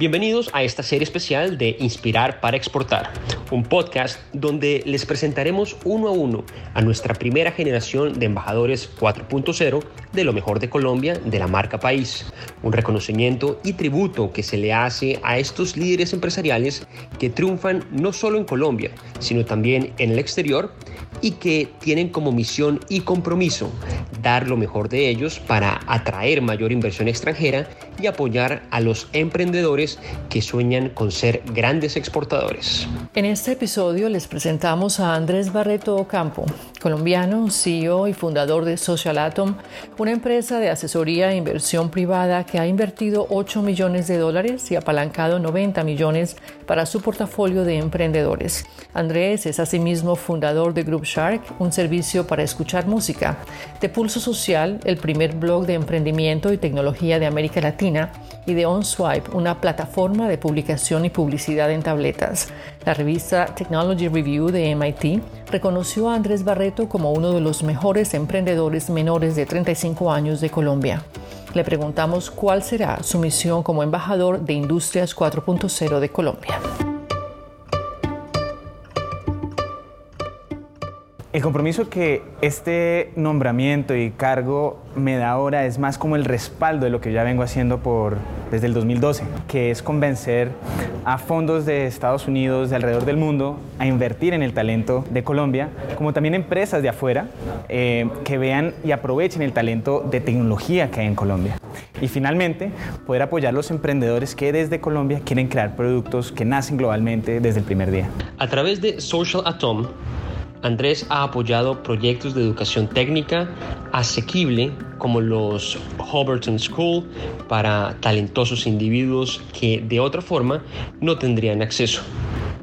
Bienvenidos a esta serie especial de Inspirar para Exportar, un podcast donde les presentaremos uno a uno a nuestra primera generación de embajadores 4.0 de lo mejor de Colombia de la marca País, un reconocimiento y tributo que se le hace a estos líderes empresariales que triunfan no solo en Colombia, sino también en el exterior y que tienen como misión y compromiso dar lo mejor de ellos para atraer mayor inversión extranjera y apoyar a los emprendedores que sueñan con ser grandes exportadores. En este episodio les presentamos a Andrés Barreto Ocampo, colombiano, CEO y fundador de Social Atom, una empresa de asesoría e inversión privada que ha invertido 8 millones de dólares y apalancado 90 millones para su portafolio de emprendedores. Andrés es asimismo fundador de Group Shark, un servicio para escuchar música, de Pulso Social, el primer blog de emprendimiento y tecnología de América Latina, y de OnSwipe, una plataforma de publicación y publicidad en tabletas. La revista Technology Review de MIT reconoció a Andrés Barreto como uno de los mejores emprendedores menores de 35 años de Colombia. Le preguntamos cuál será su misión como embajador de Industrias 4.0 de Colombia. El compromiso que este nombramiento y cargo me da ahora es más como el respaldo de lo que ya vengo haciendo por, desde el 2012, que es convencer a fondos de Estados Unidos, de alrededor del mundo, a invertir en el talento de Colombia, como también empresas de afuera eh, que vean y aprovechen el talento de tecnología que hay en Colombia. Y finalmente, poder apoyar a los emprendedores que desde Colombia quieren crear productos que nacen globalmente desde el primer día. A través de Social Atom, Andrés ha apoyado proyectos de educación técnica asequible como los Hoberton School para talentosos individuos que de otra forma no tendrían acceso.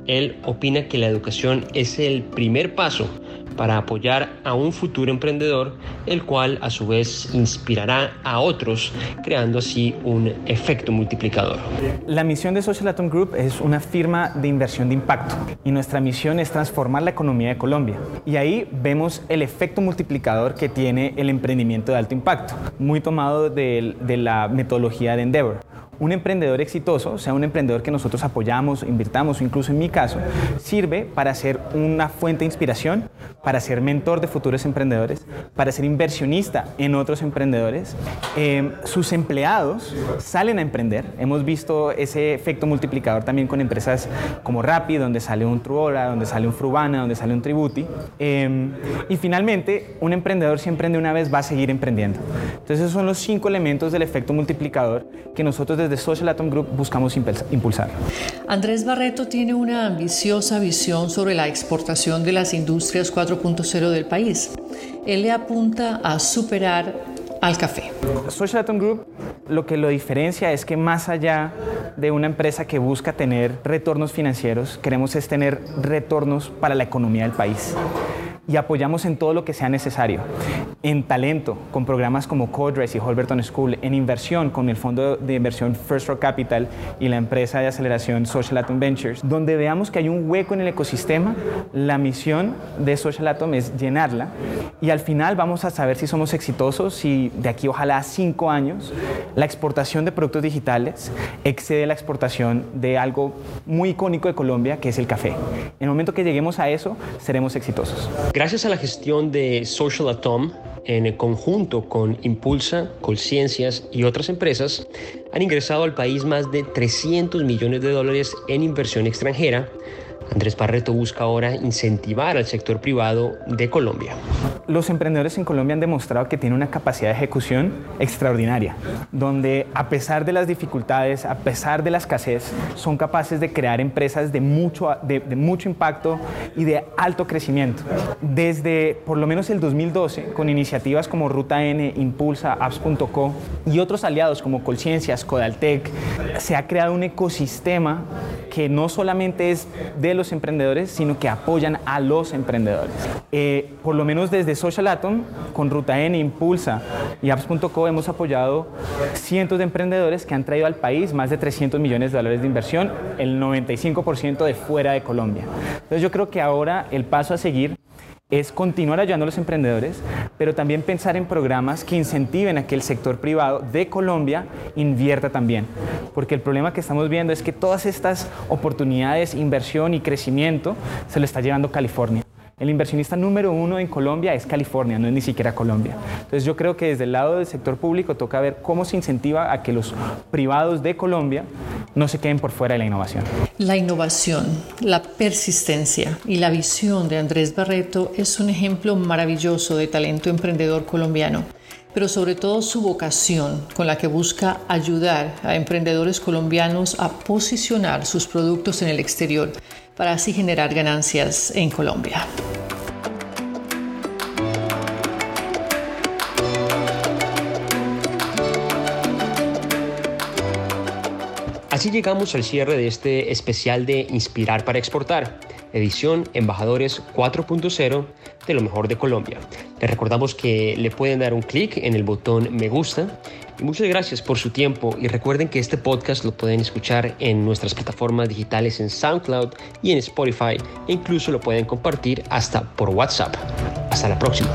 Él opina que la educación es el primer paso para apoyar a un futuro emprendedor, el cual a su vez inspirará a otros, creando así un efecto multiplicador. La misión de Social Atom Group es una firma de inversión de impacto y nuestra misión es transformar la economía de Colombia. Y ahí vemos el efecto multiplicador que tiene el emprendimiento de alto impacto, muy tomado de, la metodología de Endeavor un emprendedor exitoso, o sea, un emprendedor que nosotros apoyamos, invirtamos, incluso en mi caso, sirve para ser una fuente de inspiración, para ser mentor de futuros emprendedores, para ser inversionista en otros emprendedores. Eh, sus empleados salen a emprender. Hemos visto ese efecto multiplicador también con empresas como Rappi, donde sale un Truora, donde sale un Frubana, donde sale un Tributi. Eh, y finalmente, un emprendedor si emprende una vez va a seguir emprendiendo. Entonces, esos son los cinco elementos del efecto multiplicador que nosotros desde Social Atom Group buscamos impulsar. Andrés Barreto tiene una ambiciosa visión sobre la exportación de las industrias 4.0 del país. Él le apunta a superar al café. Social Atom Group lo que lo diferencia es que más allá de una empresa que busca tener retornos financieros, queremos es tener retornos para la economía del país y apoyamos en todo lo que sea necesario. En talento, con programas como Codress y Holberton School, en inversión, con el fondo de inversión First Rock Capital y la empresa de aceleración Social Atom Ventures, donde veamos que hay un hueco en el ecosistema, la misión de Social Atom es llenarla y al final vamos a saber si somos exitosos, si de aquí ojalá a cinco años la exportación de productos digitales excede la exportación de algo muy icónico de Colombia, que es el café. En el momento que lleguemos a eso, seremos exitosos. Gracias a la gestión de Social Atom, en conjunto con Impulsa, Colciencias y otras empresas, han ingresado al país más de 300 millones de dólares en inversión extranjera, Andrés Barreto busca ahora incentivar al sector privado de Colombia. Los emprendedores en Colombia han demostrado que tienen una capacidad de ejecución extraordinaria, donde a pesar de las dificultades, a pesar de la escasez, son capaces de crear empresas de mucho, de, mucho impacto y de alto crecimiento. Desde por lo menos el 2012, con iniciativas como Ruta N, Impulsa, Apps.co y otros aliados como Colciencias, Codaltec, se ha creado un ecosistema que no solamente es de los emprendedores, sino que apoyan a los emprendedores. Eh, por lo menos desde Social Atom, con Ruta N, Impulsa y Apps.co hemos apoyado cientos de emprendedores que han traído al país más de 300 millones de dólares de inversión, el 95% de fuera de Colombia. Entonces yo creo que ahora el paso a seguir es continuar ayudando a los emprendedores, pero también pensar en programas que incentiven a que el sector privado de Colombia invierta también. Porque el problema que estamos viendo es que todas estas oportunidades, inversión y crecimiento se lo está llevando California. El inversionista número uno en Colombia es California, no es ni siquiera Colombia. Entonces yo creo que desde el lado del sector público toca ver cómo se incentiva a que los privados de Colombia no se queden por fuera de la innovación. La innovación, la persistencia y la visión de Andrés Barreto es un ejemplo maravilloso de talento emprendedor colombiano pero sobre todo su vocación con la que busca ayudar a emprendedores colombianos a posicionar sus productos en el exterior para así generar ganancias en Colombia. Así llegamos al cierre de este especial de Inspirar para Exportar, edición Embajadores 4.0 de lo mejor de Colombia. Les recordamos que le pueden dar un clic en el botón me gusta y muchas gracias por su tiempo y recuerden que este podcast lo pueden escuchar en nuestras plataformas digitales en SoundCloud y en Spotify e incluso lo pueden compartir hasta por WhatsApp. Hasta la próxima.